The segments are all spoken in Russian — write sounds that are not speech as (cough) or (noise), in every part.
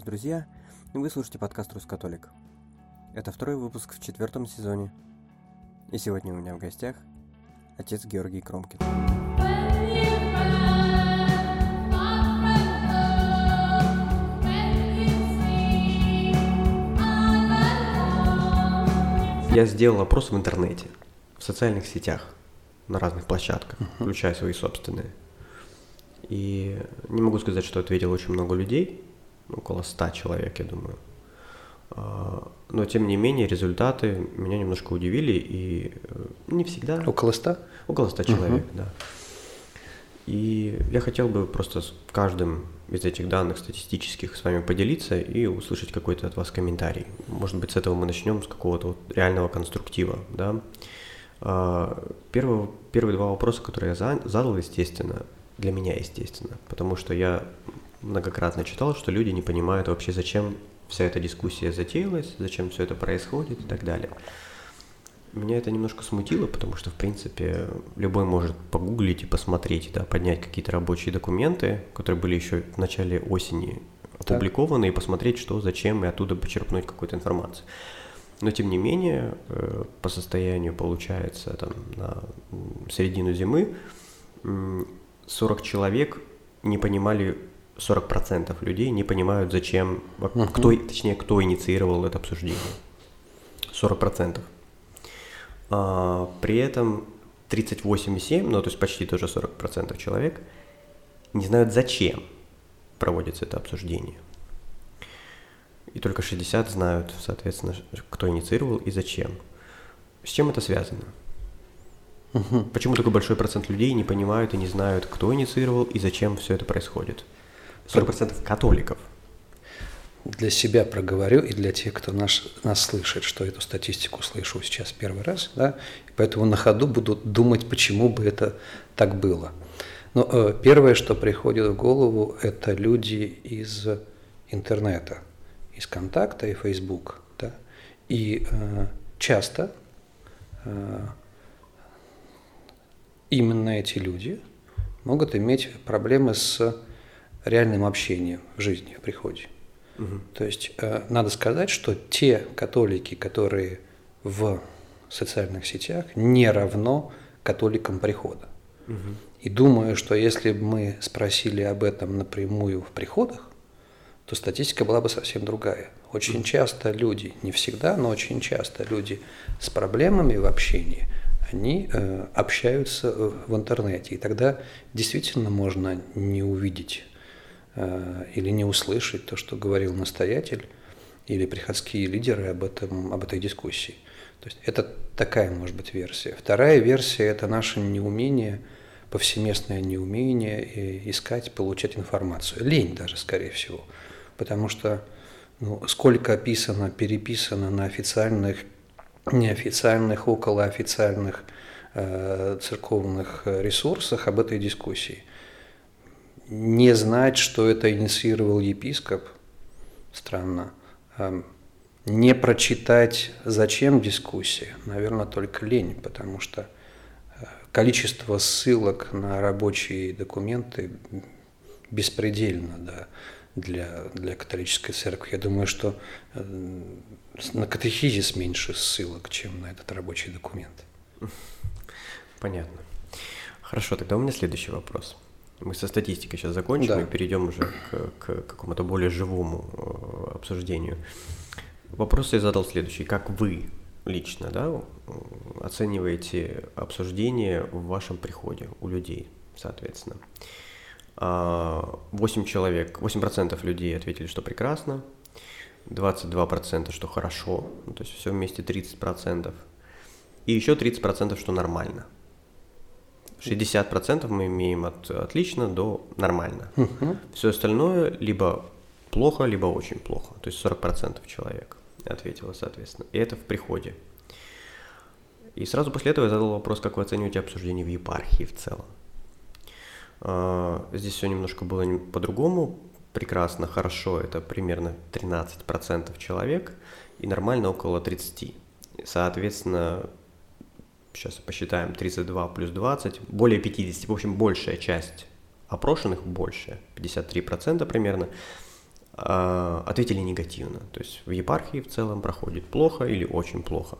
вас, друзья, и вы слушаете подкаст «Рускатолик». Это второй выпуск в четвертом сезоне. И сегодня у меня в гостях отец Георгий Кромкин. Я сделал опрос в интернете, в социальных сетях, на разных площадках, включая свои собственные. И не могу сказать, что ответил очень много людей, около 100 человек, я думаю. А, но, тем не менее, результаты меня немножко удивили, и э, не всегда... Около 100? Около 100 человек, uh-huh. да. И я хотел бы просто с каждым из этих данных статистических с вами поделиться и услышать какой-то от вас комментарий. Может быть, с этого мы начнем, с какого-то вот реального конструктива, да. А, первый, первые два вопроса, которые я задал, естественно, для меня, естественно, потому что я многократно читал, что люди не понимают вообще, зачем вся эта дискуссия затеялась, зачем все это происходит и так далее. Меня это немножко смутило, потому что, в принципе, любой может погуглить и посмотреть, да, поднять какие-то рабочие документы, которые были еще в начале осени опубликованы, так. и посмотреть, что, зачем, и оттуда почерпнуть какую-то информацию. Но, тем не менее, э, по состоянию, получается, там, на середину зимы 40 человек не понимали, 40% людей не понимают, зачем, uh-huh. кто, точнее, кто инициировал это обсуждение. 40%. А, при этом 38,7, ну то есть почти тоже 40% человек, не знают, зачем проводится это обсуждение. И только 60 знают, соответственно, кто инициировал и зачем. С чем это связано? Угу. Почему такой большой процент людей не понимают и не знают, кто инициировал и зачем все это происходит? 40% католиков. Для себя проговорю и для тех, кто нас, нас слышит, что эту статистику слышу сейчас первый раз, да, поэтому на ходу буду думать, почему бы это так было. Но э, первое, что приходит в голову, это люди из интернета, из контакта и Facebook. Да? И э, часто э, именно эти люди могут иметь проблемы с реальным общением в жизни, в приходе. Угу. То есть э, надо сказать, что те католики, которые в социальных сетях, не равно католикам прихода. Угу. И думаю, что если бы мы спросили об этом напрямую в приходах, то статистика была бы совсем другая. Очень часто люди, не всегда, но очень часто люди с проблемами в общении – они э, общаются э, в интернете. И тогда действительно можно не увидеть или не услышать то, что говорил настоятель или приходские лидеры об, этом, об этой дискуссии. То есть это такая может быть версия. Вторая версия – это наше неумение, повсеместное неумение искать, получать информацию. Лень даже, скорее всего. Потому что ну, сколько описано, переписано на официальных неофициальных, околоофициальных э, церковных ресурсах об этой дискуссии. Не знать, что это инициировал епископ, странно. Э, не прочитать, зачем дискуссия, наверное, только лень, потому что э, количество ссылок на рабочие документы беспредельно, да для, для католической церкви. Я думаю, что э, на катехизис меньше ссылок, чем на этот рабочий документ. Понятно. Хорошо, тогда у меня следующий вопрос. Мы со статистикой сейчас закончим да. и перейдем уже к, к какому-то более живому э, обсуждению. Вопрос я задал следующий. Как вы лично да, оцениваете обсуждение в вашем приходе у людей, соответственно? 8 а, человек, 8% людей ответили, что прекрасно, 22% что хорошо, ну, то есть все вместе 30%, и еще 30% что нормально. 60% мы имеем от отлично до нормально. Угу. Все остальное либо плохо, либо очень плохо. То есть 40% человек ответило, соответственно. И это в приходе. И сразу после этого я задал вопрос, как вы оцениваете обсуждение в епархии в целом. А, здесь все немножко было по-другому. Прекрасно, хорошо, это примерно 13% человек, и нормально около 30%. Соответственно, сейчас посчитаем, 32 плюс 20, более 50, в общем, большая часть опрошенных, больше, 53% примерно, а, ответили негативно. То есть в епархии в целом проходит плохо или очень плохо.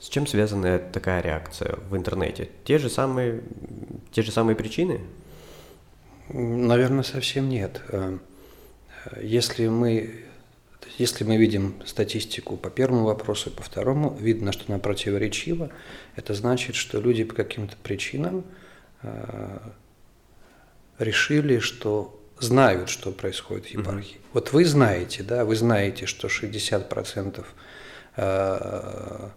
С чем связана такая реакция в интернете? Те же самые, те же самые причины? Наверное, совсем нет. Э, если мы, если мы видим статистику по первому вопросу и по второму, видно, что она противоречива. Это значит, что люди по каким-то причинам э, решили, что знают, что происходит в епархии. Mm-hmm. Вот вы знаете, да, вы знаете, что 60% э,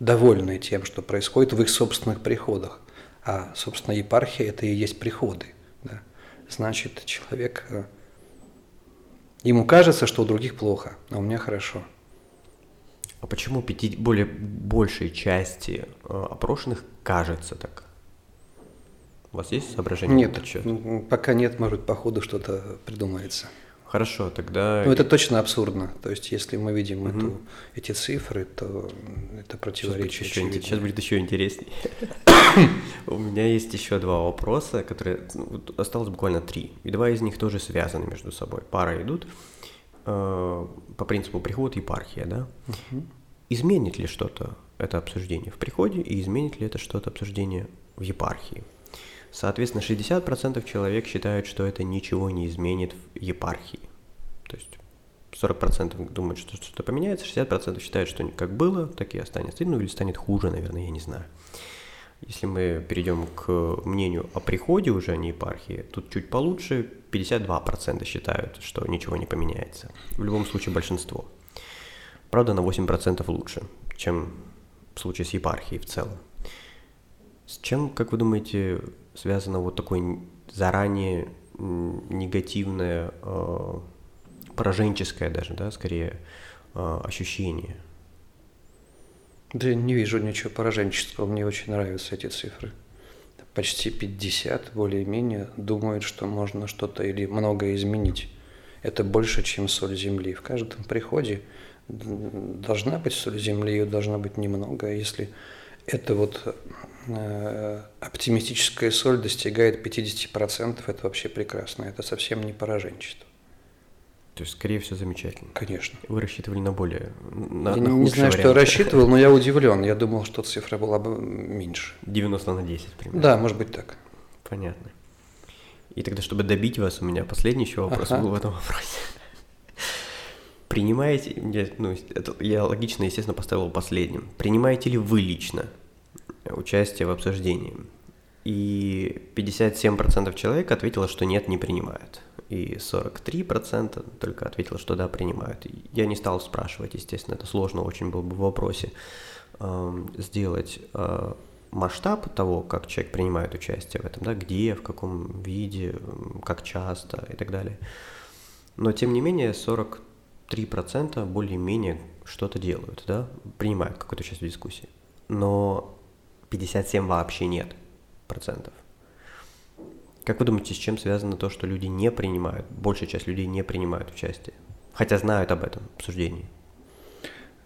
довольны тем, что происходит в их собственных приходах. А, собственно, епархия – это и есть приходы. Да. Значит, человек, э, ему кажется, что у других плохо, а у меня хорошо. А почему пяти, более большей части э, опрошенных кажется так? У вас есть соображение? Нет, пока нет, может по ходу что-то придумается. Хорошо, тогда... Ну, это точно абсурдно. То есть, если мы видим угу. эту, эти цифры, то это противоречие. Сейчас будет еще, сейчас будет еще интереснее. (coughs) У меня есть еще два вопроса, которые... Ну, осталось буквально три. И два из них тоже связаны между собой. Пара идут э, по принципу приход епархия, да? Изменит ли что-то это обсуждение в приходе и изменит ли это что-то обсуждение в епархии? Соответственно, 60% человек считают, что это ничего не изменит в епархии. То есть 40% думают, что что-то поменяется, 60% считают, что как было, так и останется. Ну или станет хуже, наверное, я не знаю. Если мы перейдем к мнению о приходе уже, а не епархии, тут чуть получше, 52% считают, что ничего не поменяется. В любом случае большинство. Правда, на 8% лучше, чем в случае с епархией в целом. С чем, как вы думаете, связано вот такое заранее негативное, э, пораженческое даже, да, скорее, э, ощущение? Да я не вижу ничего пораженческого, мне очень нравятся эти цифры. Почти 50 более-менее думают, что можно что-то или многое изменить. Это больше, чем соль земли. В каждом приходе должна быть соль земли, ее должно быть немного. Если это вот оптимистическая соль достигает 50%, это вообще прекрасно. Это совсем не пораженчество. То есть, скорее всего, замечательно. Конечно. Вы рассчитывали на более... На, я на не знаю, вариант. что я рассчитывал, но я удивлен. Я думал, что цифра была бы меньше. 90 на 10 примерно. Да, может быть так. Понятно. И тогда, чтобы добить вас, у меня последний еще вопрос ага. был в этом вопросе. (laughs) Принимаете, я, ну, это, я логично, естественно, поставил последним. Принимаете ли вы лично участие в обсуждении. И 57% человек ответило, что нет, не принимают. И 43% только ответило, что да, принимают. Я не стал спрашивать, естественно, это сложно очень было бы в вопросе э, сделать э, масштаб того, как человек принимает участие в этом, да, где, в каком виде, как часто и так далее. Но тем не менее 43% более-менее что-то делают, да, принимают какую-то часть дискуссии. Но 57 вообще нет процентов. Как вы думаете, с чем связано то, что люди не принимают, большая часть людей не принимают участие, хотя знают об этом обсуждении?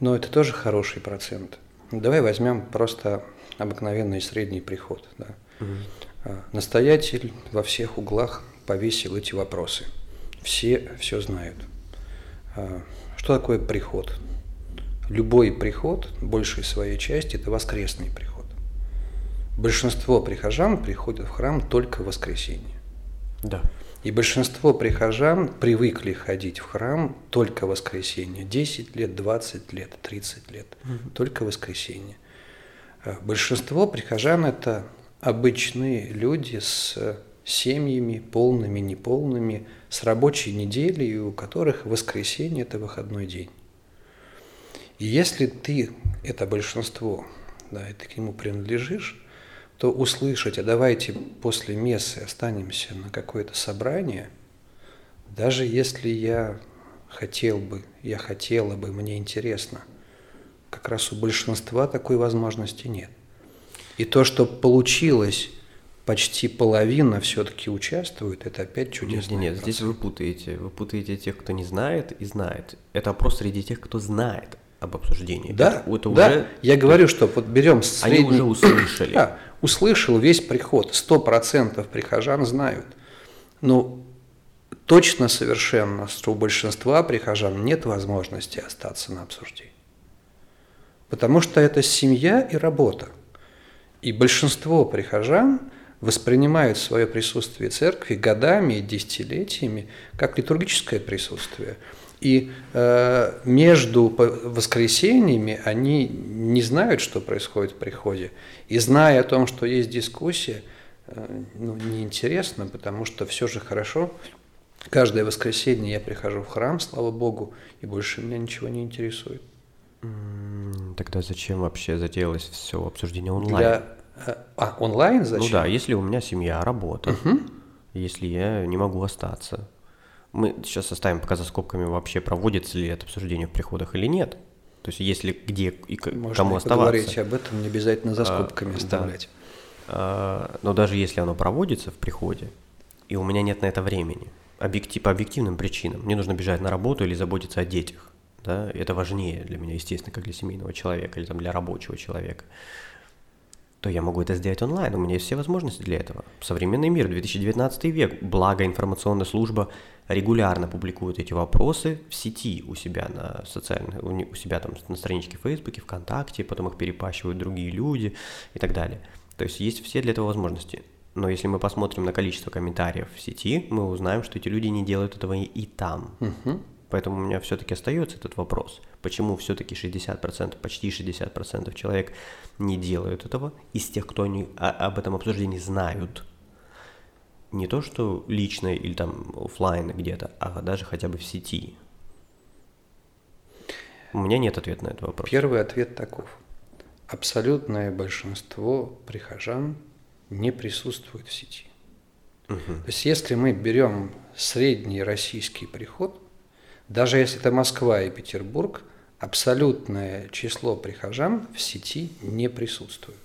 Ну, это тоже хороший процент. Давай возьмем просто обыкновенный средний приход. Да. Угу. Настоятель во всех углах повесил эти вопросы. Все все знают. А, что такое приход? Любой приход, большей своей части, это воскресный приход. Большинство прихожан приходят в храм только в воскресенье. Да. И большинство прихожан привыкли ходить в храм только в воскресенье. 10 лет, 20 лет, 30 лет. Угу. Только в воскресенье. Э, большинство прихожан – это обычные люди с семьями, полными, неполными, с рабочей неделей, у которых воскресенье – это выходной день. И если ты, это большинство, да, и ты к нему принадлежишь, то услышать, а давайте после мессы останемся на какое-то собрание, даже если я хотел бы, я хотела бы, мне интересно, как раз у большинства такой возможности нет. И то, что получилось, почти половина все-таки участвует, это опять чудесно. Нет, нет, здесь вы путаете. Вы путаете тех, кто не знает и знает. Это опрос среди тех, кто знает об обсуждении. Да, это, это да. Уже... Я говорю, что вот берем средний... Они уже услышали. (clears throat) Да, услышал весь приход, сто процентов прихожан знают. Но точно совершенно, что у большинства прихожан нет возможности остаться на обсуждении. Потому что это семья и работа. И большинство прихожан воспринимают свое присутствие церкви годами и десятилетиями как литургическое присутствие. И э, между воскресениями они не знают, что происходит в приходе. И зная о том, что есть дискуссия, э, ну, неинтересно, потому что все же хорошо. Каждое воскресенье я прихожу в храм, слава Богу, и больше меня ничего не интересует. Тогда зачем вообще затеялось все обсуждение онлайн? Для... Э, а, онлайн зачем? Ну да, если у меня семья, работа, угу. если я не могу остаться. Мы сейчас оставим пока за скобками вообще, проводится ли это обсуждение в приходах или нет. То есть если где и Можно кому оставаться. Можно об этом, не обязательно за а, скобками а, оставлять. Да. А, но даже если оно проводится в приходе, и у меня нет на это времени, объектив, по объективным причинам, мне нужно бежать на работу или заботиться о детях, да, это важнее для меня, естественно, как для семейного человека или там для рабочего человека, то я могу это сделать онлайн, у меня есть все возможности для этого. Современный мир, 2019 век, благо информационная служба регулярно публикует эти вопросы в сети у себя на социальных, у себя там на страничке в Фейсбуке, ВКонтакте, потом их перепащивают другие люди и так далее. То есть есть все для этого возможности. Но если мы посмотрим на количество комментариев в сети, мы узнаем, что эти люди не делают этого и там. Угу. Поэтому у меня все-таки остается этот вопрос. Почему все-таки 60%, почти 60% человек не делают этого из тех, кто они, а, об этом обсуждении знают? Не то, что лично или там офлайн где-то, а даже хотя бы в сети. У меня нет ответа на этот вопрос. Первый ответ таков. Абсолютное большинство прихожан не присутствует в сети. Угу. То есть если мы берем средний российский приход – даже если это Москва и Петербург, абсолютное число прихожан в сети не присутствует.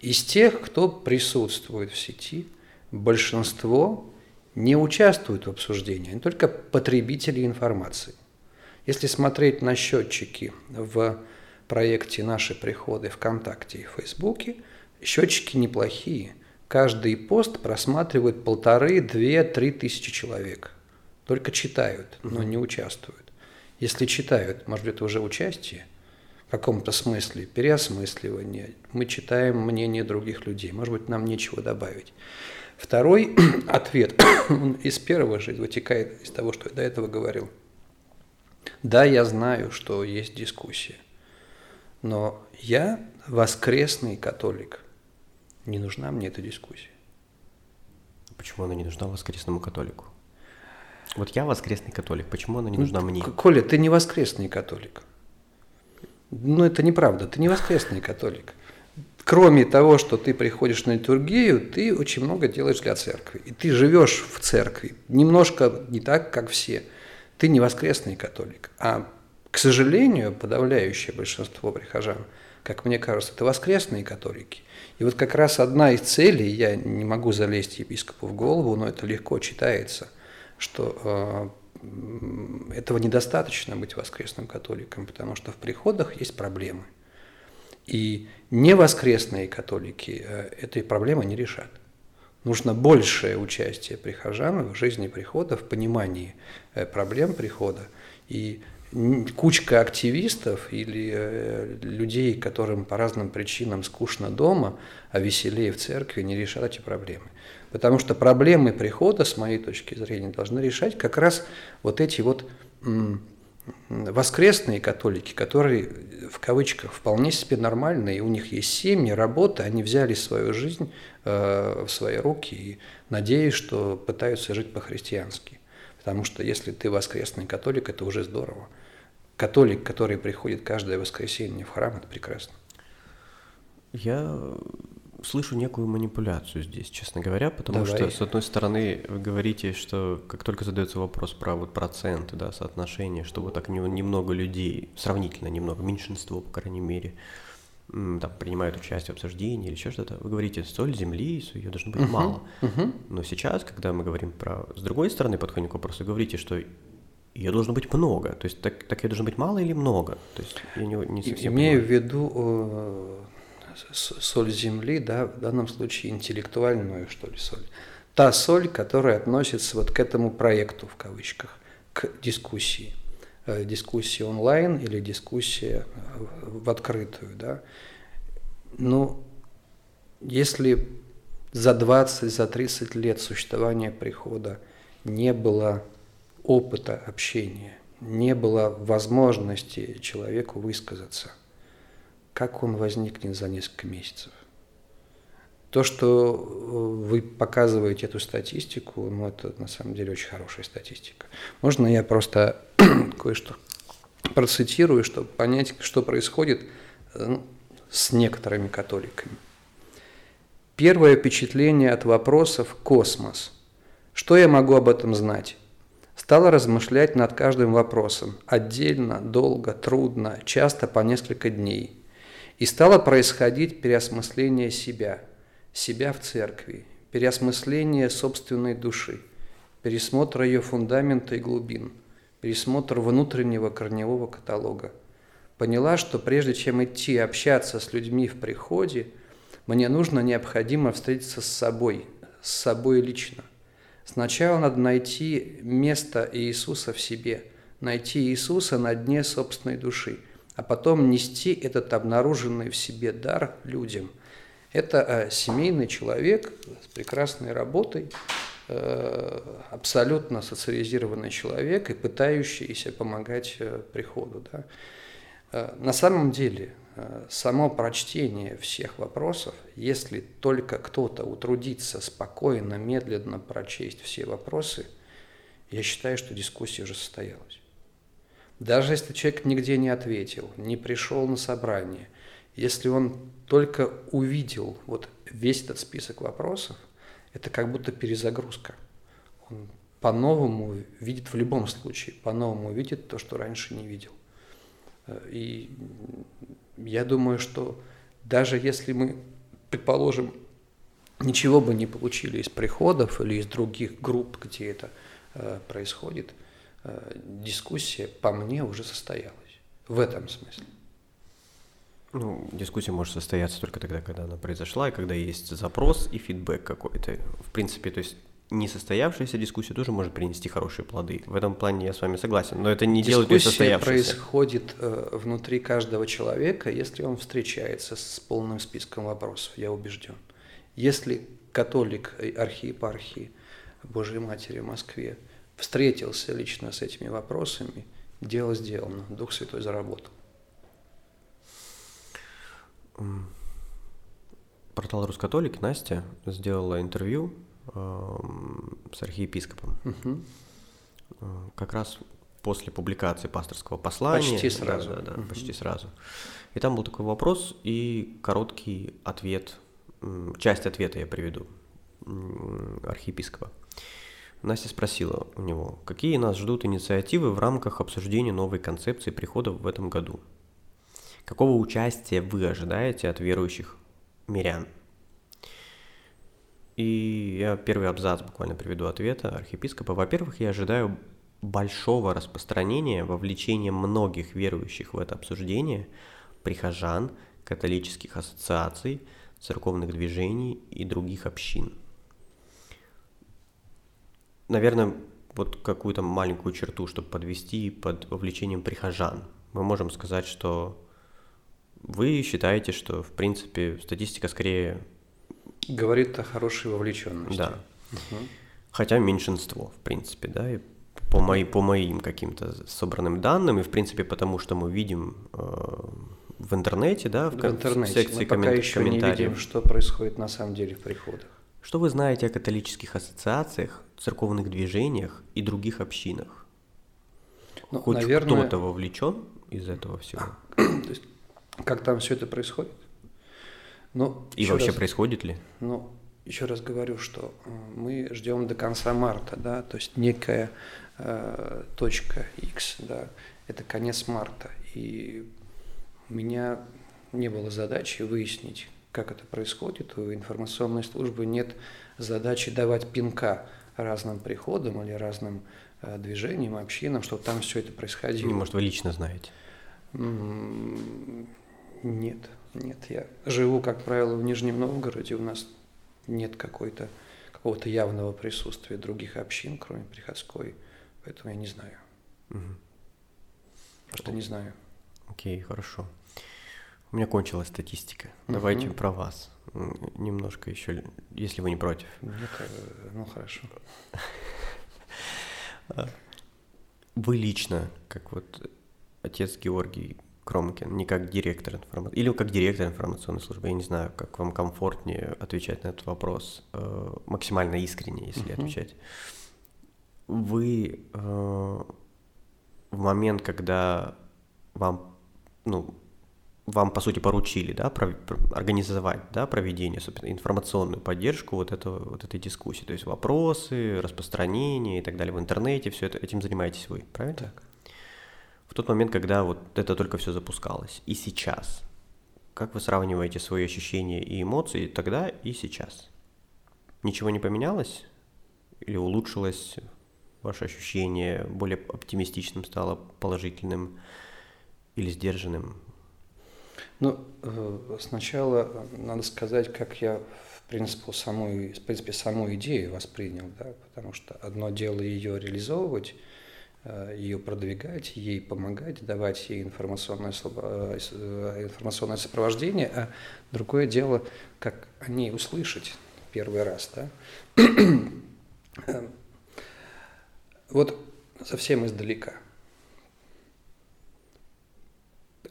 Из тех, кто присутствует в сети, большинство не участвуют в обсуждении, они только потребители информации. Если смотреть на счетчики в проекте «Наши приходы» ВКонтакте и Фейсбуке, счетчики неплохие. Каждый пост просматривает полторы, две, три тысячи человек – только читают, но не участвуют. Если читают, может быть, это уже участие в каком-то смысле, переосмысливание. Мы читаем мнение других людей. Может быть, нам нечего добавить. Второй (clears throat) ответ (clears throat) из первого же вытекает из того, что я до этого говорил. Да, я знаю, что есть дискуссия, но я воскресный католик. Не нужна мне эта дискуссия. Почему она не нужна воскресному католику? Вот я воскресный католик, почему она не нужна ну, мне? Коля, ты не воскресный католик. Ну, это неправда, ты не воскресный католик. Кроме того, что ты приходишь на литургию, ты очень много делаешь для церкви. И ты живешь в церкви. Немножко не так, как все. Ты не воскресный католик. А, к сожалению, подавляющее большинство прихожан, как мне кажется, это воскресные католики. И вот как раз одна из целей, я не могу залезть епископу в голову, но это легко читается – что э, этого недостаточно быть воскресным католиком, потому что в приходах есть проблемы. И невоскресные католики э, этой проблемы не решат. Нужно большее участие прихожан в жизни прихода, в понимании э, проблем прихода. И кучка активистов или людей, которым по разным причинам скучно дома, а веселее в церкви, не решат эти проблемы. Потому что проблемы прихода, с моей точки зрения, должны решать как раз вот эти вот воскресные католики, которые в кавычках вполне себе нормальные, у них есть семьи, работа, они взяли свою жизнь э, в свои руки и надеюсь, что пытаются жить по-христиански. Потому что если ты воскресный католик, это уже здорово. Католик, который приходит каждое воскресенье в храм, это прекрасно. Я слышу некую манипуляцию здесь, честно говоря, потому Давай. что, с одной стороны, вы говорите, что как только задается вопрос про вот проценты, да, соотношение, что вот так немного людей, сравнительно немного, меньшинство, по крайней мере, там, принимают участие в обсуждении или еще что-то, вы говорите, соль земли, ее должно быть uh-huh, мало. Uh-huh. Но сейчас, когда мы говорим про... С другой стороны, подходим к вопросу, говорите, что ее должно быть много. То есть так, так ее должно быть мало или много? То есть я не, не совсем Имею понимаю. в виду э, соль земли, да, в данном случае интеллектуальную, что ли, соль. та соль, которая относится вот к этому проекту, в кавычках, к дискуссии. Э, дискуссия онлайн или дискуссия в открытую. Да? Ну, если за 20, за 30 лет существования прихода не было опыта общения, не было возможности человеку высказаться, как он возникнет за несколько месяцев? То, что э, вы показываете эту статистику, ну, это на самом деле очень хорошая статистика. Можно я просто (clears throat) кое-что процитирую, чтобы понять, что происходит э, ну, с некоторыми католиками. Первое впечатление от вопросов – космос. Что я могу об этом знать? Стала размышлять над каждым вопросом, отдельно, долго, трудно, часто по несколько дней. И стало происходить переосмысление себя – себя в церкви, переосмысление собственной души, пересмотр ее фундамента и глубин, пересмотр внутреннего корневого каталога. Поняла, что прежде чем идти общаться с людьми в приходе, мне нужно необходимо встретиться с собой, с собой лично. Сначала надо найти место Иисуса в себе, найти Иисуса на дне собственной души, а потом нести этот обнаруженный в себе дар людям – это э, семейный человек с прекрасной работой, э, абсолютно социализированный человек и пытающийся помогать э, приходу. Да. На самом деле, само прочтение всех вопросов, если только кто-то утрудится спокойно, медленно прочесть все вопросы, я считаю, что дискуссия уже состоялась. Даже если человек нигде не ответил, не пришел на собрание, если он только увидел вот весь этот список вопросов, это как будто перезагрузка. Он по-новому видит в любом случае, по-новому видит то, что раньше не видел. И я думаю, что даже если мы, предположим, ничего бы не получили из приходов или из других групп, где это э, происходит, э, дискуссия по мне уже состоялась в этом смысле. Ну, дискуссия может состояться только тогда, когда она произошла, и когда есть запрос и фидбэк какой-то. В принципе, то есть несостоявшаяся дискуссия тоже может принести хорошие плоды. В этом плане я с вами согласен, но это не дискуссия делает ее состоявшейся. происходит э, внутри каждого человека, если он встречается с полным списком вопросов, я убежден. Если католик архиепархии Божьей Матери в Москве встретился лично с этими вопросами, дело сделано, Дух Святой заработал. Портал Рускатолик Настя сделала интервью э, с архиепископом. Угу. Как раз после публикации пасторского послания. Почти сразу. Да, да угу. почти сразу. И там был такой вопрос и короткий ответ, часть ответа я приведу архиепископа. Настя спросила у него, какие нас ждут инициативы в рамках обсуждения новой концепции приходов в этом году. Какого участия вы ожидаете от верующих мирян? И я первый абзац буквально приведу ответа архиепископа. Во-первых, я ожидаю большого распространения, вовлечения многих верующих в это обсуждение, прихожан, католических ассоциаций, церковных движений и других общин. Наверное, вот какую-то маленькую черту, чтобы подвести под вовлечением прихожан. Мы можем сказать, что вы считаете, что, в принципе, статистика скорее... Говорит о хорошей вовлеченности. Да. Угу. Хотя меньшинство, в принципе, да, и по, мои, по моим каким-то собранным данным, и, в принципе, потому что мы видим э, в интернете, да, в, в, интернете. в секции мы пока коммен... еще комментариев. не видим, что происходит на самом деле в приходах. Что вы знаете о католических ассоциациях, церковных движениях и других общинах? Ну, Хоть наверное... кто-то вовлечен из этого всего? (clears throat) То есть как там все это происходит. Но И вообще раз, происходит ли? Ну, еще раз говорю, что э, мы ждем до конца марта, да, то есть некая э, точка X, да, это конец марта. И у меня не было задачи выяснить, как это происходит. У информационной службы нет задачи давать пинка разным приходам или разным э, движениям, общинам, чтобы там все это происходило. Может, вы лично знаете? Нет, нет. Я живу, как правило, в Нижнем Новгороде. У нас нет какой-то какого-то явного присутствия других общин, кроме приходской. Поэтому я не знаю. Угу. Что не знаю. Окей, хорошо. У меня кончилась статистика. Угу. Давайте про вас. Немножко еще, если вы не против. Нет, ну хорошо. Вы лично, как вот отец Георгий Кромкин, не как директор информации, или как директор информационной службы, я не знаю, как вам комфортнее отвечать на этот вопрос, э, максимально искренне, если uh-huh. отвечать. Вы э, в момент, когда вам, ну, вам, по сути, поручили, да, про, организовать, да, проведение, собственно, информационную поддержку вот, этого, вот этой дискуссии, то есть вопросы, распространение и так далее в интернете, все это, этим занимаетесь вы, правильно? Так. В тот момент, когда вот это только все запускалось, и сейчас, как вы сравниваете свои ощущения и эмоции тогда и сейчас? Ничего не поменялось? Или улучшилось ваше ощущение, более оптимистичным стало, положительным или сдержанным? Ну, э, сначала надо сказать, как я, в принципе, саму, в принципе, саму идею воспринял, да, потому что одно дело ее реализовывать, э, ее продвигать, ей помогать, давать ей информационное, э, информационное сопровождение, а другое дело, как о ней услышать первый раз. Да? (clears throat) вот совсем издалека –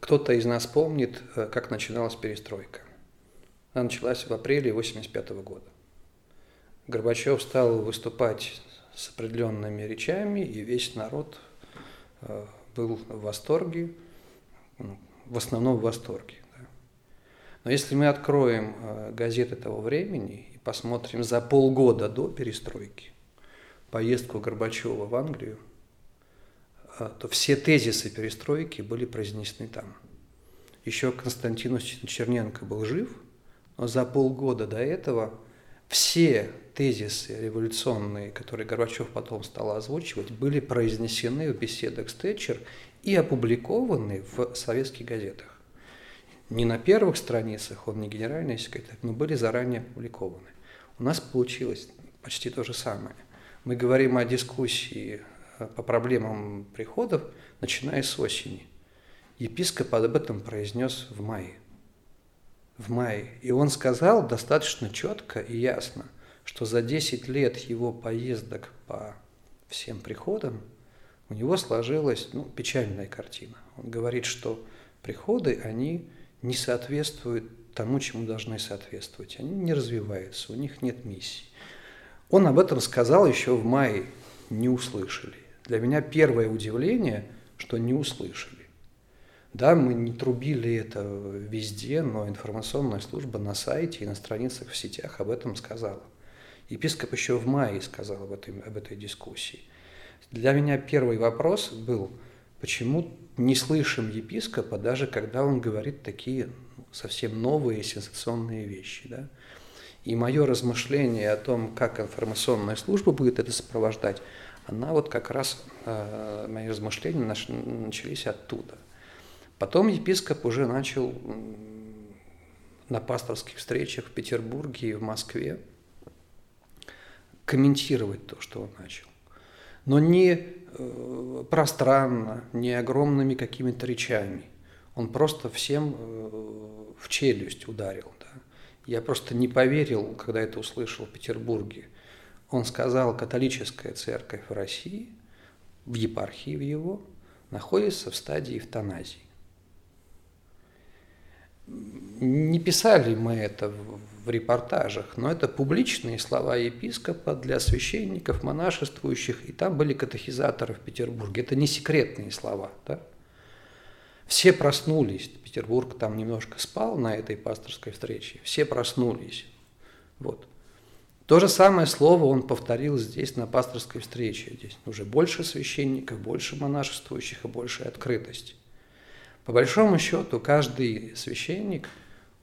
Кто-то из нас помнит, э, как начиналась перестройка. Она началась в апреле 1985 года. Горбачев стал выступать с определенными речами, и весь народ э, был в восторге, ну, в основном в восторге. Но если мы откроем э, газеты того времени и посмотрим за полгода до перестройки поездку Горбачева в Англию – то все тезисы перестройки были произнесены там. Еще Константин Черненко был жив, но за полгода до этого все тезисы революционные, которые Горбачев потом стал озвучивать, были произнесены в беседах с Тэтчер и опубликованы в советских газетах. Не на первых страницах, он не генеральный секретарь, но были заранее опубликованы. У нас получилось почти то же самое. Мы говорим о дискуссии по проблемам приходов, начиная с осени. Епископ об этом произнес в мае. В мае. И он сказал достаточно четко и ясно, что за 10 лет его поездок по всем приходам у него сложилась ну, печальная картина. Он говорит, что приходы, они не соответствуют тому, чему должны соответствовать. Они не развиваются, у них нет миссии. Он об этом сказал еще в мае, не услышали. Для меня первое удивление, что не услышали. Да, мы не трубили это везде, но информационная служба на сайте и на страницах в сетях об этом сказала. Епископ еще в мае сказал об этой, об этой дискуссии. Для меня первый вопрос был, почему не слышим епископа, даже когда он говорит такие совсем новые сенсационные вещи. Да? И мое размышление о том, как информационная служба будет это сопровождать, она вот как раз, э, мои размышления начались оттуда. Потом епископ уже начал на пасторских встречах в Петербурге и в Москве комментировать то, что он начал. Но не э, пространно, не огромными какими-то речами. Он просто всем э, в челюсть ударил. Да. Я просто не поверил, когда это услышал в Петербурге он сказал, католическая церковь в России, в епархии в его, находится в стадии эвтаназии. Не писали мы это в репортажах, но это публичные слова епископа для священников, монашествующих, и там были катехизаторы в Петербурге. Это не секретные слова. Да? Все проснулись, Петербург там немножко спал на этой пасторской встрече, все проснулись. Вот. То же самое слово он повторил здесь на пасторской встрече. Здесь уже больше священников, больше монашествующих и больше открытости. По большому счету, каждый священник,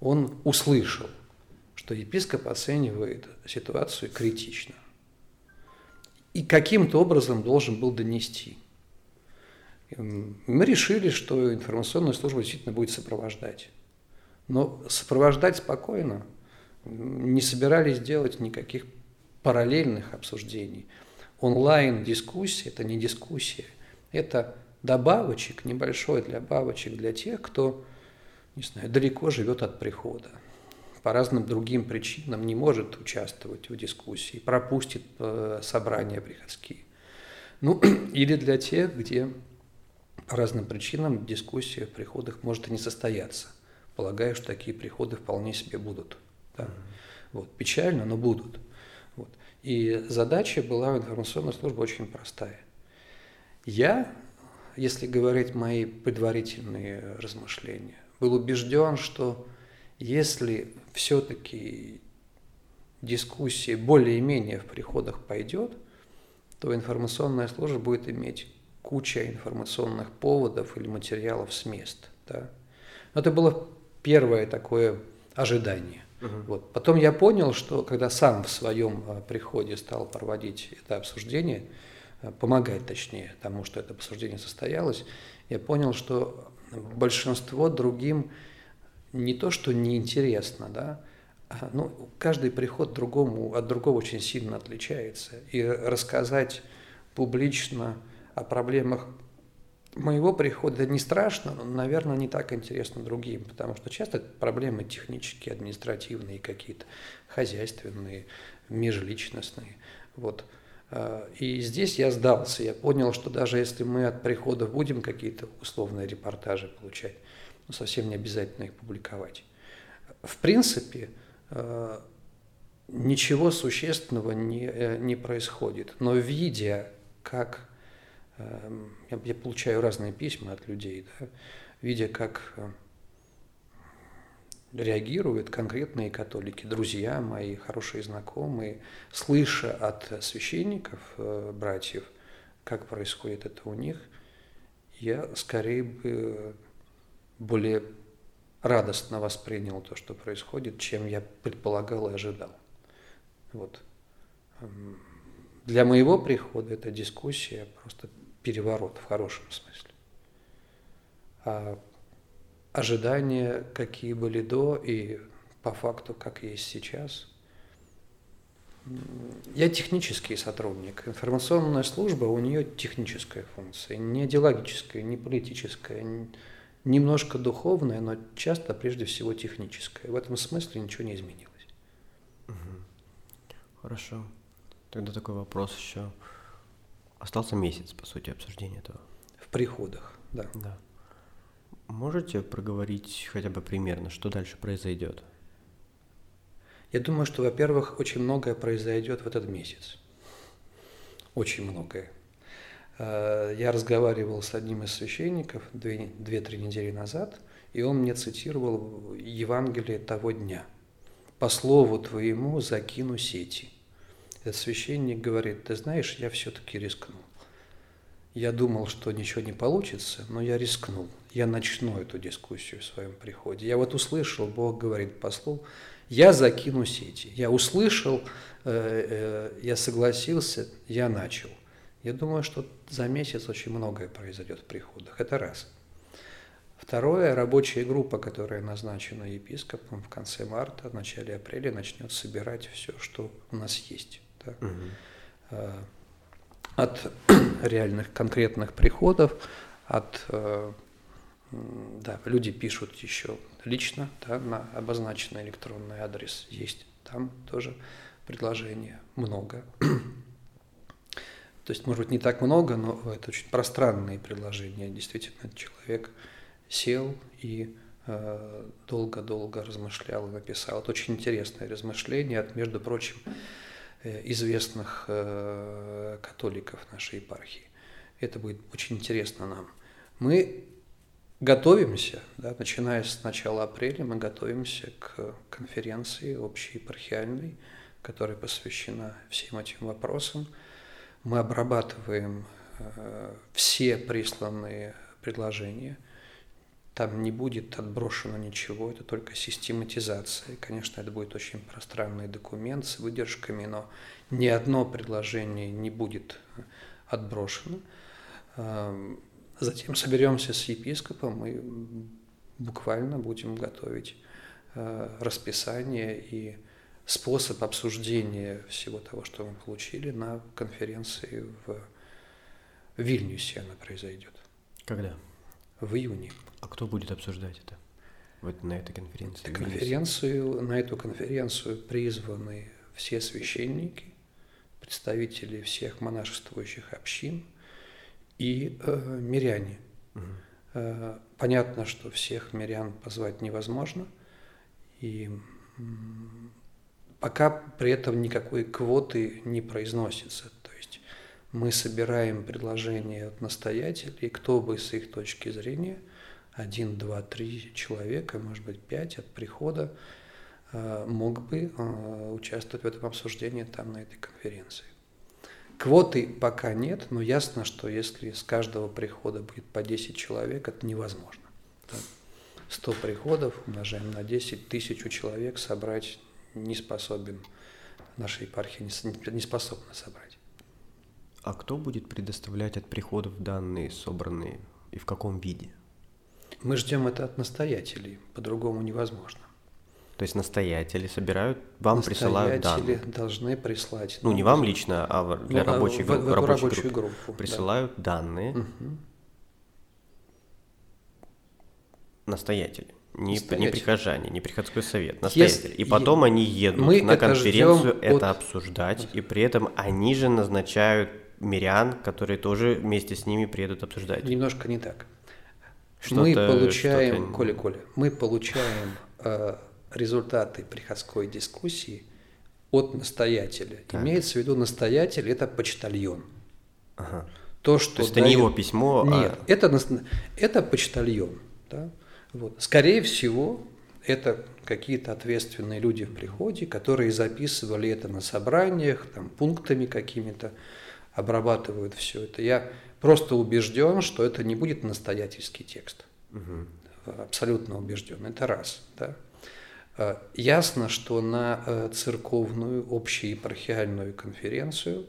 он услышал, что епископ оценивает ситуацию критично. И каким-то образом должен был донести. Мы решили, что информационная служба действительно будет сопровождать. Но сопровождать спокойно – не собирались делать никаких параллельных обсуждений. Онлайн-дискуссия – это не дискуссия, это добавочек, небольшой для добавочек для тех, кто, не знаю, далеко живет от прихода, по разным другим причинам не может участвовать в дискуссии, пропустит э, собрания приходские. Ну, (clears throat) или для тех, где по разным причинам дискуссия в приходах может и не состояться. Полагаю, что такие приходы вполне себе будут. Да? Вот. Печально, но будут. Вот. И задача была у информационной службы очень простая. Я, если говорить мои предварительные размышления, был убежден, что если все-таки дискуссия более-менее в приходах пойдет – то информационная служба будет иметь куча информационных поводов или материалов с мест. Да? Это было первое такое ожидание. Угу. Вот. Потом я понял, что когда сам в своем а, приходе стал проводить это обсуждение, а, помогать точнее тому, что это обсуждение состоялось, я понял, что большинство другим не то, что неинтересно, да, ну, каждый приход другому, от другого очень сильно отличается. И рассказать публично о проблемах моего прихода не страшно, но, наверное, не так интересно другим, потому что часто это проблемы технические, административные какие-то, хозяйственные, межличностные. Вот. А, и здесь я сдался, я понял, что даже если мы от приходов будем какие-то условные репортажи получать, ну, совсем не обязательно их публиковать. В принципе, Э, ничего существенного не, э, не происходит. Но видя, как я, я получаю разные письма от людей, да, видя, как э, реагируют конкретные католики, друзья мои, хорошие знакомые, слыша от священников, братьев, как происходит это у них, я скорее бы более радостно воспринял то, что происходит, чем я предполагал и ожидал. Вот. Эм, для моего прихода эта дискуссия просто переворот в хорошем смысле. А ожидания, какие были до и по факту, как есть сейчас. Я технический сотрудник. Информационная служба, у нее техническая функция, не идеологическая, не политическая, немножко духовное, но часто прежде всего техническое. В этом смысле ничего не изменилось. Хорошо. Тогда такой вопрос еще. Остался месяц, по сути, обсуждения этого. В приходах, да. Да. Можете проговорить хотя бы примерно, что дальше произойдет? Я думаю, что, во-первых, очень многое произойдет в этот месяц. Очень многое. Э, я разговаривал с одним из священников две-три недели назад, и он мне цитировал Евангелие того дня. «По слову твоему закину сети». Священник говорит, ты знаешь, я все-таки рискнул. Я думал, что ничего не получится, но я рискнул. Я начну эту дискуссию в своем приходе. Я вот услышал, Бог говорит послу, я закину сети. Я услышал, э, э, я согласился, я начал. Я думаю, что за месяц очень многое произойдет в приходах. Это раз. Второе, рабочая группа, которая назначена епископом в конце марта, в начале апреля начнет собирать все, что у нас есть. Да? Угу. От (clears throat) реальных конкретных приходов, от э, да, люди пишут еще лично да, на обозначенный электронный адрес. Есть там тоже предложения много. (clears throat) То есть, может быть, не так много, но это очень пространные предложения. Действительно, человек сел и э, долго-долго размышлял и написал. Это очень интересное размышление от, между прочим, э, известных э, католиков нашей епархии. Это будет очень интересно нам. Мы готовимся, да, начиная с начала апреля, мы готовимся к конференции общеепархиальной, которая посвящена всем этим вопросам мы обрабатываем э, все присланные предложения. Там не будет отброшено ничего, это только систематизация. И, конечно, это будет очень пространный документ с выдержками, но ни одно предложение не будет отброшено. Эм, затем соберемся с епископом и буквально будем готовить э, расписание и способ обсуждения всего того, что мы получили на конференции в Вильнюсе она произойдет. Когда? В июне. А кто будет обсуждать это? Вот на этой конференции. Конференцию, на эту конференцию призваны все священники, представители всех монашествующих общин и э, миряне. Угу. Э, понятно, что всех мирян позвать невозможно, и пока при этом никакой квоты не произносится. То есть мы собираем предложения от настоятелей, кто бы с их точки зрения – один, два, три человека, может быть, пять от прихода э, мог бы э, участвовать в этом обсуждении там, на этой конференции. Квоты пока нет, но ясно, что если с каждого прихода будет по 10 человек, это невозможно. 100 приходов умножаем на 10, тысячу человек собрать не способен, наша епархия не способна собрать. А кто будет предоставлять от приходов данные собранные и в каком виде? Мы ждем это от настоятелей, по-другому невозможно. То есть настоятели собирают, вам присылают данные? Должны прислать. Ну, не вам лично, а для ну, рабочей, в, в, рабочей рабочую группы. группу. Присылают да. данные угу. настоятели. Не, не прихожане, не приходской совет, настоятели. Если, и потом они едут мы на конференцию это от... обсуждать, и при этом они же назначают мирян, которые тоже вместе с ними приедут обсуждать. Немножко не так. Мы получаем, Коля, Коля, мы получаем э, результаты приходской дискуссии от настоятеля. Так. Имеется в виду настоятель – это почтальон. Ага. То, что То есть дает... это не его письмо, а Нет, а... это, это почтальон. Да? Вот. Скорее всего, это какие-то ответственные люди в приходе, которые записывали это на собраниях, там, пунктами какими-то, обрабатывают все это. Я просто убежден, что это не будет настоятельский текст. Угу. Абсолютно убежден. Это раз. Да? А, ясно, что на э, церковную общеепархиальную конференцию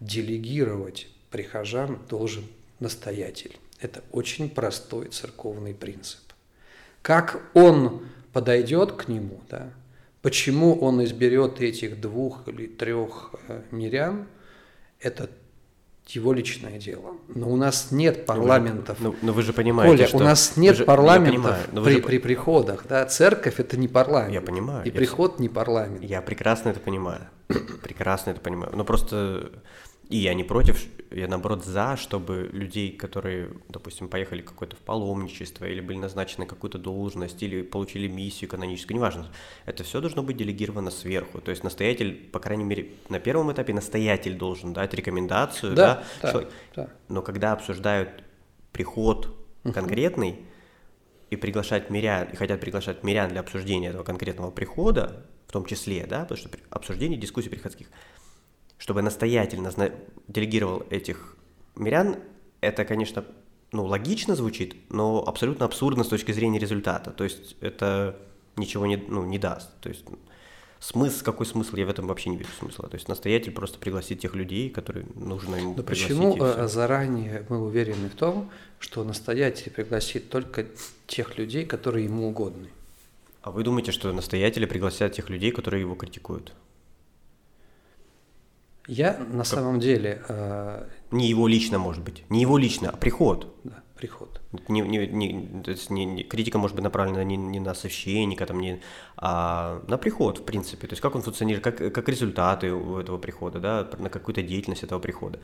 делегировать прихожан должен настоятель. Это очень простой церковный принцип. Как он подойдет к нему, да, почему он изберет этих двух или трех э, мирян, это его личное дело. Но у нас нет парламентов. Но вы, но, но вы же понимаете, Коля, что... у нас нет же, парламентов понимаю, при, же... при приходах. Да? Церковь это не парламент. Я понимаю. И я приход не парламент. Я прекрасно это понимаю. прекрасно это понимаю. Но просто и я не против, я наоборот за, чтобы людей, которые, допустим, поехали какое-то в паломничество или были назначены какую-то должность или получили миссию каноническую, неважно, это все должно быть делегировано сверху. То есть настоятель, по крайней мере, на первом этапе настоятель должен дать рекомендацию, да, да, да, да. но когда обсуждают приход конкретный, и приглашать мирян, и хотят приглашать мирян для обсуждения этого конкретного прихода, в том числе, да, потому что обсуждение дискуссий приходских, чтобы настоятельно делегировал этих мирян, это, конечно, ну, логично звучит, но абсолютно абсурдно с точки зрения результата. То есть это ничего не, ну, не даст. То есть смысл, какой смысл, я в этом вообще не вижу смысла. То есть настоятель просто пригласит тех людей, которые нужно ему Но почему э, заранее мы уверены в том, что настоятель пригласит только тех людей, которые ему угодны? А вы думаете, что настоятели пригласят тех людей, которые его критикуют? Я на как? самом деле... Э... Не его лично, может быть. Не его лично, а приход. Да, приход. Не, не, не, то есть не, не, критика может быть направлена не, не на священника, там, не, а на приход, в принципе. То есть как он функционирует, как, как результаты у этого прихода, да, на какую-то деятельность этого прихода.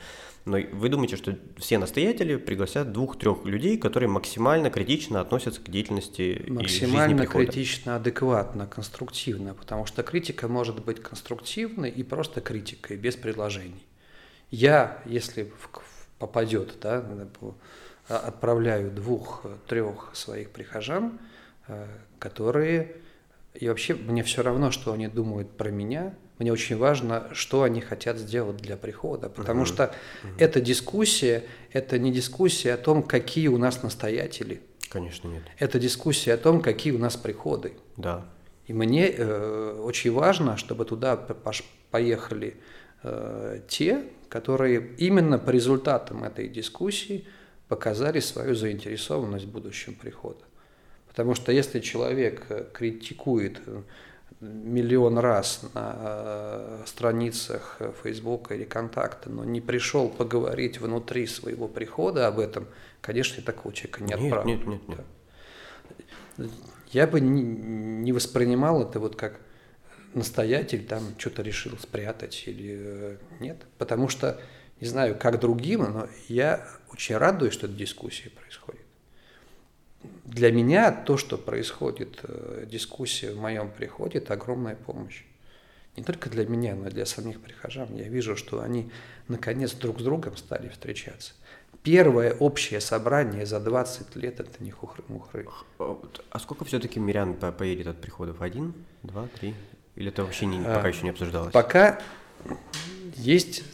Но вы думаете, что все настоятели пригласят двух-трех людей, которые максимально критично относятся к деятельности максимально и критично, адекватно, конструктивно, потому что критика может быть конструктивной и просто критикой, без предложений. Я, если попадет, да, отправляю двух-трех своих прихожан, э, которые... И вообще мне все равно, что они думают про меня. Мне очень важно, что они хотят сделать для прихода. Потому uh-huh. что uh-huh. эта дискуссия, это не дискуссия о том, какие у нас настоятели. Конечно, нет. Это дискуссия о том, какие у нас приходы. Да. И мне э, очень важно, чтобы туда поехали э, те, которые именно по результатам этой дискуссии – показали свою заинтересованность в будущем прихода. Потому что если человек э, критикует, э, миллион раз на э, страницах Фейсбука или Контакта, но не пришел поговорить внутри своего прихода об этом, конечно, такого человека не отправлю. Нет, нет, нет. нет. Я бы не, воспринимал это вот как настоятель там что-то решил спрятать или нет, потому что, не знаю, как другим, но я очень радуюсь, что эта дискуссия происходит для меня то, что происходит, э, дискуссия в моем приходе, это огромная помощь. Не только для меня, но и для самих прихожан. Я вижу, что они наконец друг с другом стали встречаться. Первое общее собрание за 20 лет – это не хухры-мухры. А сколько все-таки мирян поедет от приходов? Один, два, три? Или это вообще не, пока а, еще не обсуждалось? Пока есть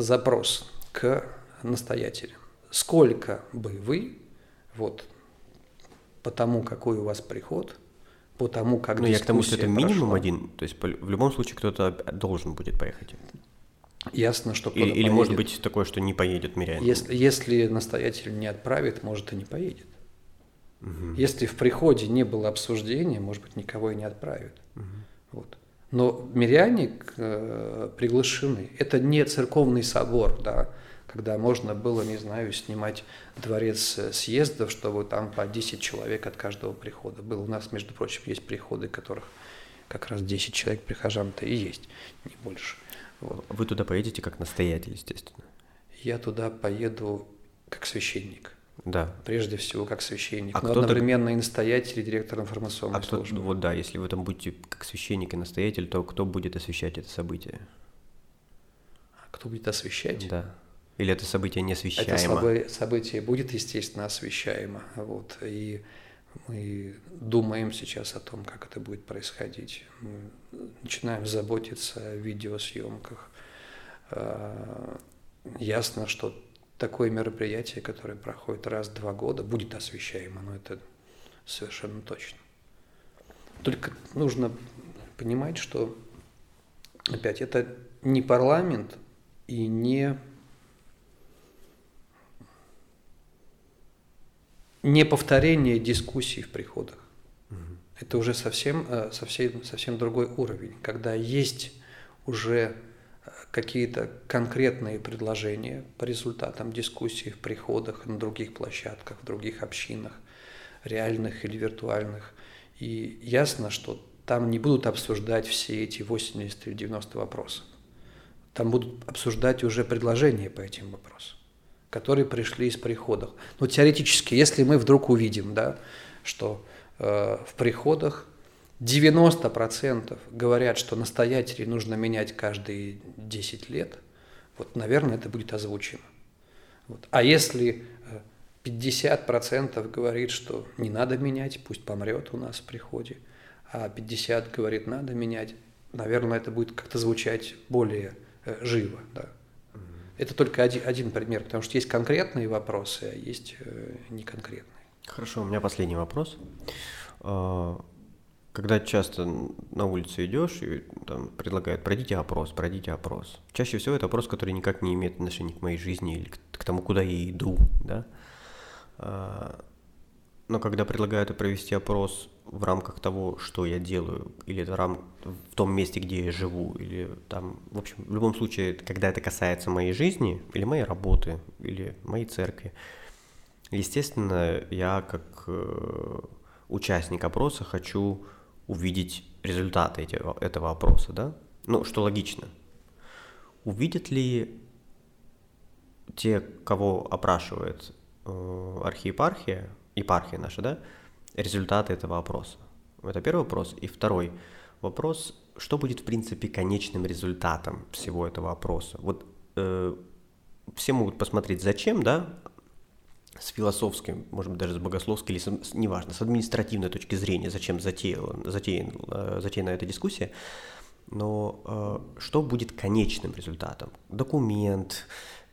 запрос к настоятелям. Сколько бы вы вот по тому, какой у вас приход, по тому, как Ну, я к тому, что это минимум прошла. один, то есть в любом случае кто-то должен будет поехать. Ясно, что кто-то Или, или может быть такое, что не поедет мирянин. Если, если настоятель не отправит, может и не поедет. Угу. Если в приходе не было обсуждения, может быть, никого и не отправят. Угу. Вот. Но миряне э, приглашены. Это не церковный собор, да, когда можно было, не знаю, снимать дворец э, съездов, чтобы там по 10 человек от каждого прихода было. У нас, между прочим, есть приходы, которых как раз 10 человек прихожан-то и есть, не больше. Вот. Вы туда поедете как настоятель, естественно? Я туда поеду как священник. Да. Прежде всего, как священник. А но одновременно и настоятель, и директор информационной а службы. Кто, вот да, если вы там будете как священник и настоятель, то кто будет освещать это событие? А кто будет освещать? Да. Или это событие не освещаемо? Это событие будет, естественно, освещаемо. Вот, и мы думаем сейчас о том, как это будет происходить. Мы начинаем заботиться о видеосъемках. А, ясно, что такое мероприятие, которое проходит раз в два года, будет освещаемо, но это совершенно точно. Только нужно понимать, что опять это не парламент и не не повторение дискуссий в приходах. Угу. Это уже совсем, э, совсем, совсем другой уровень, когда есть уже какие-то конкретные предложения по результатам дискуссий в приходах, на других площадках, в других общинах, реальных или виртуальных. И ясно, что там не будут обсуждать все эти 80 или 90 вопросов. Там будут обсуждать уже предложения по этим вопросам которые пришли из приходов. Но теоретически, если мы вдруг увидим, да, что э, в приходах 90% говорят, что настоятелей нужно менять каждые 10 лет, вот, наверное, это будет озвучено. Вот. А если 50% э, говорит, что не надо менять, пусть помрет у нас в приходе, а 50% говорит, надо менять, наверное, это будет как-то звучать более э, живо. Да. Это только один, один пример, потому что есть конкретные вопросы, а есть э, неконкретные. Хорошо, у меня последний вопрос. Когда часто на улице идешь и там предлагают пройдите опрос, пройдите опрос. Чаще всего это опрос, который никак не имеет отношения к моей жизни или к, к тому, куда я иду, да. А, но когда предлагают провести опрос в рамках того, что я делаю, или это рам... в том месте, где я живу, или там, в общем, в любом случае, когда это касается моей жизни, или моей работы, или моей церкви, естественно, я как э, участник опроса хочу увидеть результаты этого, этого опроса, да? Ну, что логично. Увидят ли те, кого опрашивает э, архиепархия, епархия наша, да, результаты этого опроса? Это первый вопрос. И второй вопрос, что будет, в принципе, конечным результатом всего этого опроса? Вот э, все могут посмотреть, зачем, да, с философской, может быть, даже с богословской, или с, неважно, с административной точки зрения, зачем затеяла, затеяна, э, затеяна эта дискуссия, но э, что будет конечным результатом? Документ,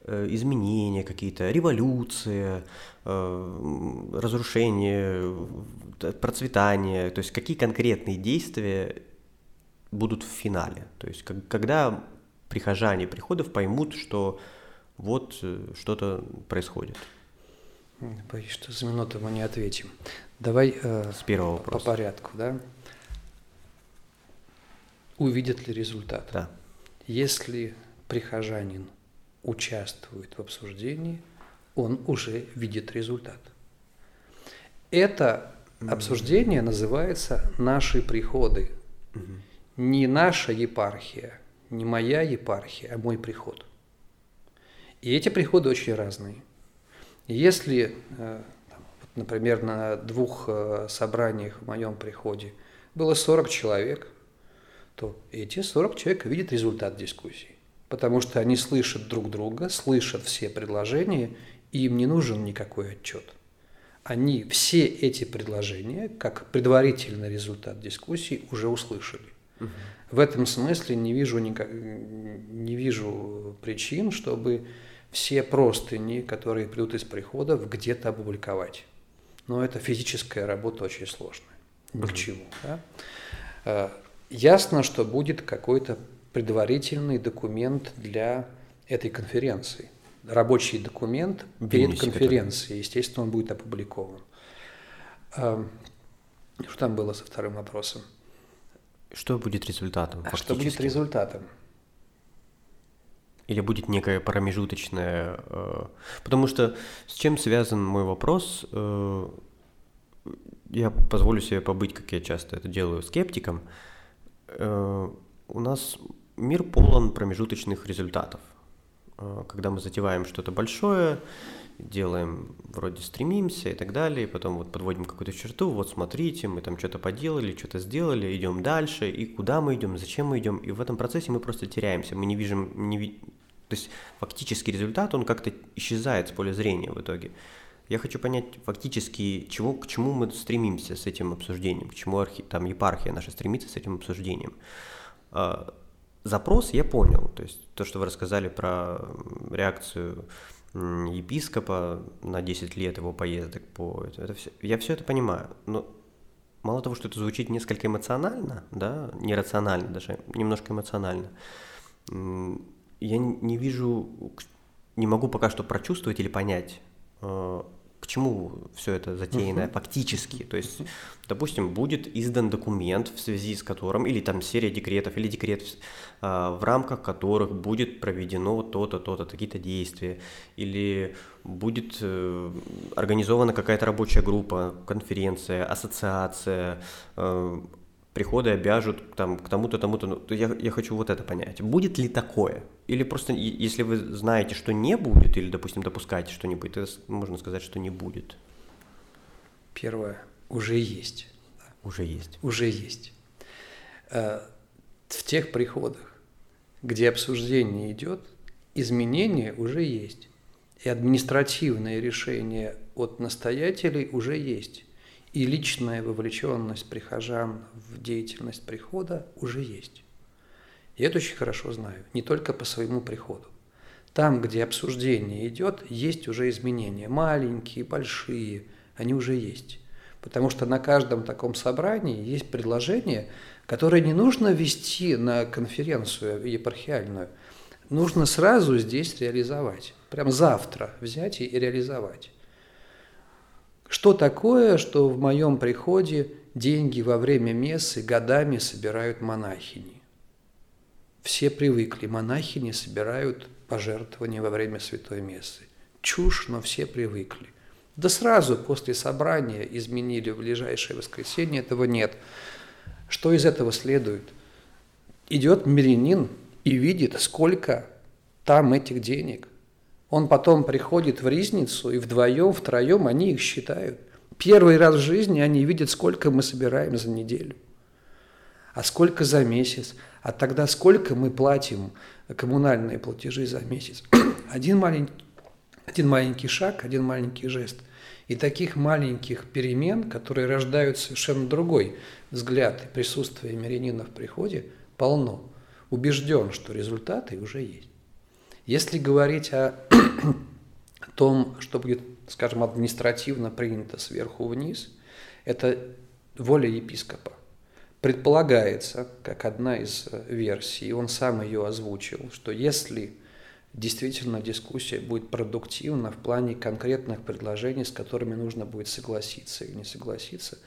Э, изменения какие-то, революция, э, разрушение, процветание, то есть какие конкретные действия будут в финале. То есть когда прихожане приходов поймут, что вот э, что-то происходит. Боюсь, что за минуту мы не ответим. Давай С первого вопроса. по порядку, да? увидят ли результат. Да. Если прихожанин участвует в обсуждении, он уже видит результат. Это обсуждение называется «Наши приходы». Не наша епархия, не моя епархия, а мой приход. И эти приходы очень разные. Если, э, например, на двух э, собраниях в моем приходе было 40 человек, то эти 40 человек видят результат дискуссии, потому что они слышат друг друга, слышат все предложения, и им не нужен никакой отчет. Они все эти предложения, как предварительный результат дискуссии, уже услышали. Угу. В этом смысле не вижу, никак, не вижу причин, чтобы все простыни, которые придут из приходов, где-то опубликовать. Но это физическая работа очень сложная. Угу. к чему. Да? Э, ясно, что будет какой-то предварительный документ для этой конференции. Рабочий документ перед конференцией. Естественно, он будет опубликован. Эм, что там было со вторым вопросом? Что будет результатом? А что будет результатом? Или будет некое промежуточное... Э, потому что с чем связан мой вопрос? Э, я позволю себе побыть, как я часто это делаю, скептиком. Э, у нас мир полон промежуточных результатов. Э, когда мы затеваем что-то большое, делаем, вроде стремимся и так далее, и потом вот подводим какую-то черту, вот смотрите, мы там что-то поделали, что-то сделали, идем дальше, и куда мы идем, зачем мы идем, и в этом процессе мы просто теряемся, мы не видим, не, то есть фактический результат, он как-то исчезает с поля зрения в итоге. Я хочу понять фактически, чего, к чему мы стремимся с этим обсуждением, к чему архи, там епархия наша стремится с этим обсуждением. Запрос я понял, то есть то, что вы рассказали про реакцию епископа на 10 лет его поездок по... Это все, я все это понимаю, но мало того, что это звучит несколько эмоционально, да, нерационально даже, немножко эмоционально, я не вижу, не могу пока что прочувствовать или понять, э, к чему все это затеяно uh-huh. фактически. То есть, допустим, будет издан документ, в связи с которым, или там серия декретов, или декрет, а, в рамках которых будет проведено то-то, то-то, какие-то действия, или будет э, организована какая-то рабочая группа, конференция, ассоциация, э, приходы обяжут там, к тому-то, тому-то. Ну, я, я хочу вот это понять. Будет ли такое? Или просто, если вы знаете, что не будет, или, допустим, допускаете, что не будет, то можно сказать, что не будет. Первое. Уже есть. Уже есть. Уже есть. Э, в тех приходах, где обсуждение идет, изменения уже есть. И административное решение от настоятелей уже есть и личная вовлеченность прихожан в деятельность прихода уже есть. Я это очень хорошо знаю, не только по своему приходу. Там, где обсуждение идет, есть уже изменения, маленькие, большие, они уже есть. Потому что на каждом таком собрании есть предложение, которое не нужно вести на конференцию епархиальную, нужно сразу здесь реализовать. Прям завтра взять и реализовать. Что такое, что в моем приходе деньги во время мессы годами собирают монахини? Все привыкли, монахини собирают пожертвования во время святой мессы. Чушь, но все привыкли. Да сразу после собрания изменили в ближайшее воскресенье, этого нет. Что из этого следует? Идет мирянин и видит, сколько там этих денег – он потом приходит в ризницу, и вдвоем, втроем они их считают. Первый раз в жизни они видят, сколько мы собираем за неделю, а сколько за месяц, а тогда сколько мы платим коммунальные платежи за месяц. (clears throat) Один маленький, один маленький шаг, один маленький жест. И таких маленьких перемен, которые рождают совершенно другой взгляд и присутствие мирянина в приходе, полно. Убежден, что результаты уже есть. Если говорить о том, что будет, скажем, административно принято сверху вниз, это воля епископа. Предполагается, как одна из версий, он сам ее озвучил, что если действительно дискуссия будет продуктивна в плане конкретных предложений, с которыми нужно будет согласиться или не согласиться,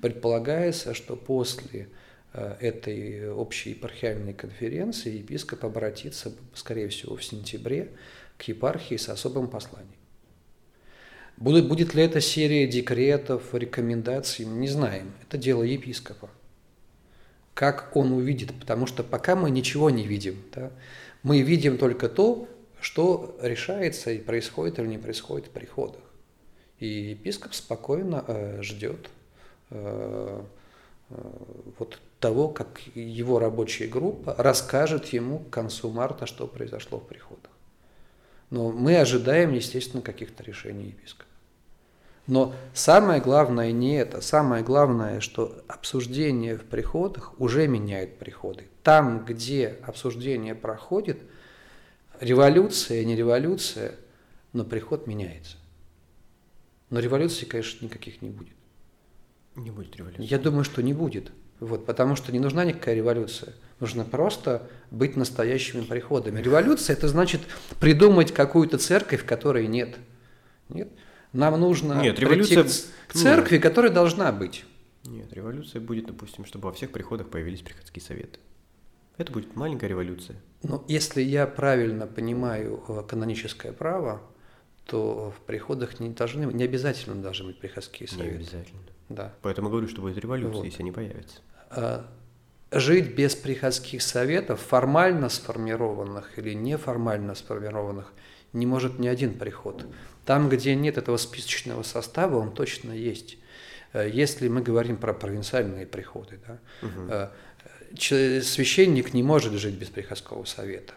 предполагается, что после э, этой общей епархиальной конференции епископ обратится, скорее всего, в сентябре к епархии с особым посланием. Будет, будет ли это серия декретов, рекомендаций, не знаем. Это дело епископа. Как он увидит, потому что пока мы ничего не видим. Да? Мы видим только то, что решается и происходит или не происходит в приходах. И епископ спокойно э, ждет э, э, вот того, как его рабочая группа расскажет ему к концу марта, что произошло в приходах. Но мы ожидаем, естественно, каких-то решений епископа. Но самое главное не это. Самое главное, что обсуждение в приходах уже меняет приходы. Там, где обсуждение проходит, революция, не революция, но приход меняется. Но революции, конечно, никаких не будет. Не будет революции. Я думаю, что не будет. Вот, потому что не нужна никакая революция. Нужно просто быть настоящими приходами. Революция – это значит придумать какую-то церковь, которой нет. Нет. Нам нужно Нет, революция... к церкви, Нет. которая должна быть. Нет, революция будет, допустим, чтобы во всех приходах появились приходские советы. Это будет маленькая революция. Ну, если я правильно понимаю э, каноническое право, то в приходах не должны, не обязательно должны быть приходские советы. Не обязательно. Да. Поэтому говорю, что будет революция, вот. если они появятся. А, жить без приходских советов, формально сформированных или неформально сформированных, не может ни один приход. Там, где нет этого списочного состава, он точно есть. Э, если мы говорим про провинциальные приходы, да, угу. священник не может жить без приходского совета.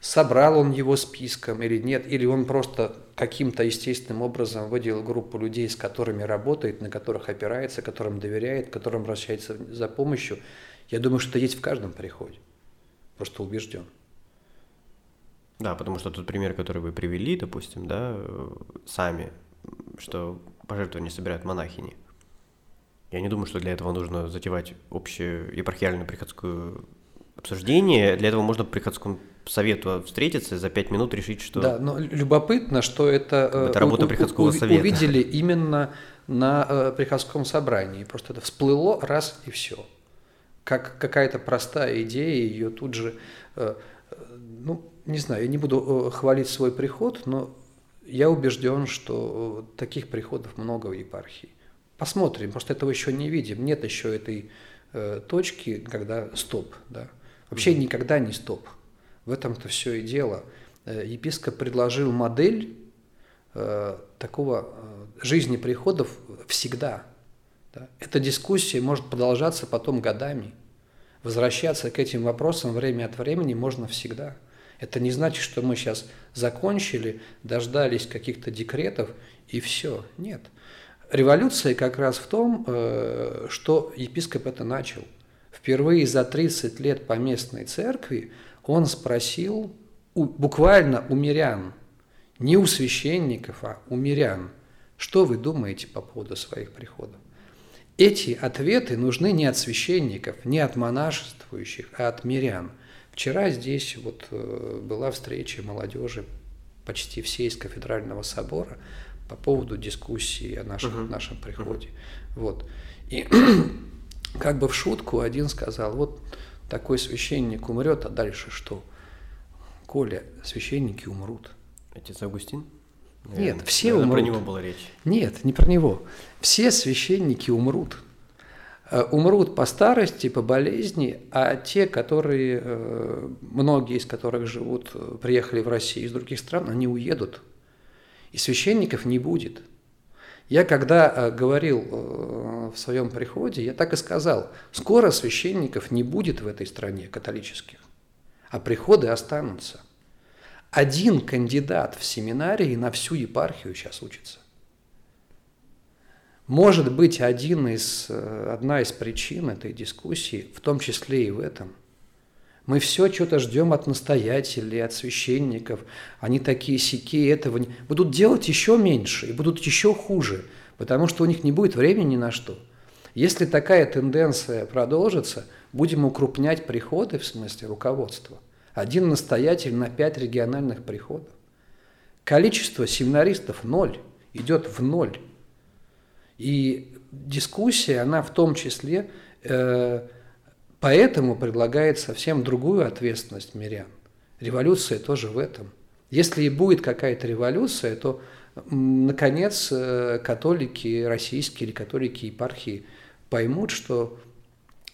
Собрал он его списком или нет, или он просто каким-то естественным образом выделил группу людей, с которыми работает, на которых опирается, которым доверяет, которым обращается за помощью. Я думаю, что это есть в каждом приходе. Просто убежден. Да, потому что тот пример, который вы привели, допустим, да, сами, что пожертвования собирают монахини. Я не думаю, что для этого нужно затевать общее епархиальное приходское обсуждение. Для этого можно в приходском совету встретиться за пять минут решить, что... Да, но любопытно, что это, э, это работа у, приходского у, совета. увидели именно на э, приходском собрании. Просто это всплыло раз и все. Как какая-то простая идея, ее тут же... Э, ну, не знаю, я не буду хвалить свой приход, но я убежден, что таких приходов много в епархии. Посмотрим, просто этого еще не видим. Нет еще этой э, точки, когда стоп. Да? Вообще mm-hmm. никогда не стоп. В этом-то все и дело. Э, епископ предложил модель э, такого э, жизни приходов всегда. Да? Эта дискуссия может продолжаться потом годами. Возвращаться к этим вопросам время от времени можно всегда. Это не значит, что мы сейчас закончили, дождались каких-то декретов и все. Нет. Революция как раз в том, э, что епископ это начал. Впервые за 30 лет по местной церкви он спросил буквально у мирян, не у священников, а у мирян, что вы думаете по поводу своих приходов. Эти ответы нужны не от священников, не от монашествующих, а от мирян. Вчера здесь вот э, была встреча молодежи почти всей из кафедрального собора по поводу дискуссии о нашем, uh-huh. нашем приходе. Uh-huh. Вот. И (clears throat) как бы в шутку один сказал, вот такой священник умрет, а дальше что? Коля, священники умрут. Отец Августин? Нет, все Наверное, умрут. про него была речь. Нет, не про него. Все священники умрут. Э, умрут по старости, по болезни, а те, которые, э, многие из которых живут, э, приехали в Россию из других стран, они уедут. И священников не будет. Я когда говорил в своем приходе, я так и сказал, скоро священников не будет в этой стране католических, а приходы останутся. Один кандидат в семинарии на всю епархию сейчас учится. Может быть, один из, э, одна из причин этой дискуссии, в том числе и в этом. Мы все что-то ждем от настоятелей, от священников. Они такие сики этого будут делать еще меньше и будут еще хуже, потому что у них не будет времени ни на что. Если такая тенденция продолжится, будем укрупнять приходы, в смысле руководства. Один настоятель на пять региональных приходов. Количество семинаристов ноль, идет в ноль. И дискуссия, она в том числе э, Поэтому предлагает совсем другую ответственность мирян. Революция тоже в этом. Если и будет какая-то революция, то, наконец, э, католики российские или католики епархии поймут, что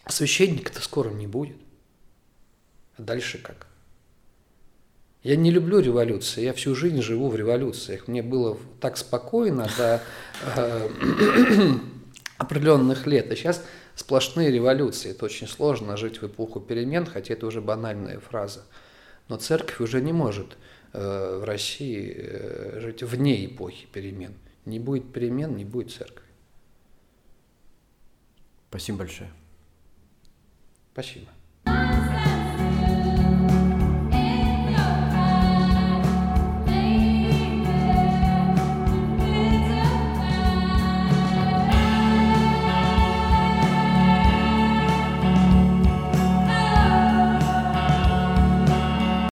священника-то скоро не будет. А дальше как? Я не люблю революции, я всю жизнь живу в революциях. Мне было так спокойно до э, (clears throat) определенных лет. А сейчас сплошные революции. Это очень сложно жить в эпоху перемен, хотя это уже банальная фраза. Но церковь уже не может э, в России э, жить вне эпохи перемен. Не будет перемен, не будет церкви. Спасибо большое. Спасибо.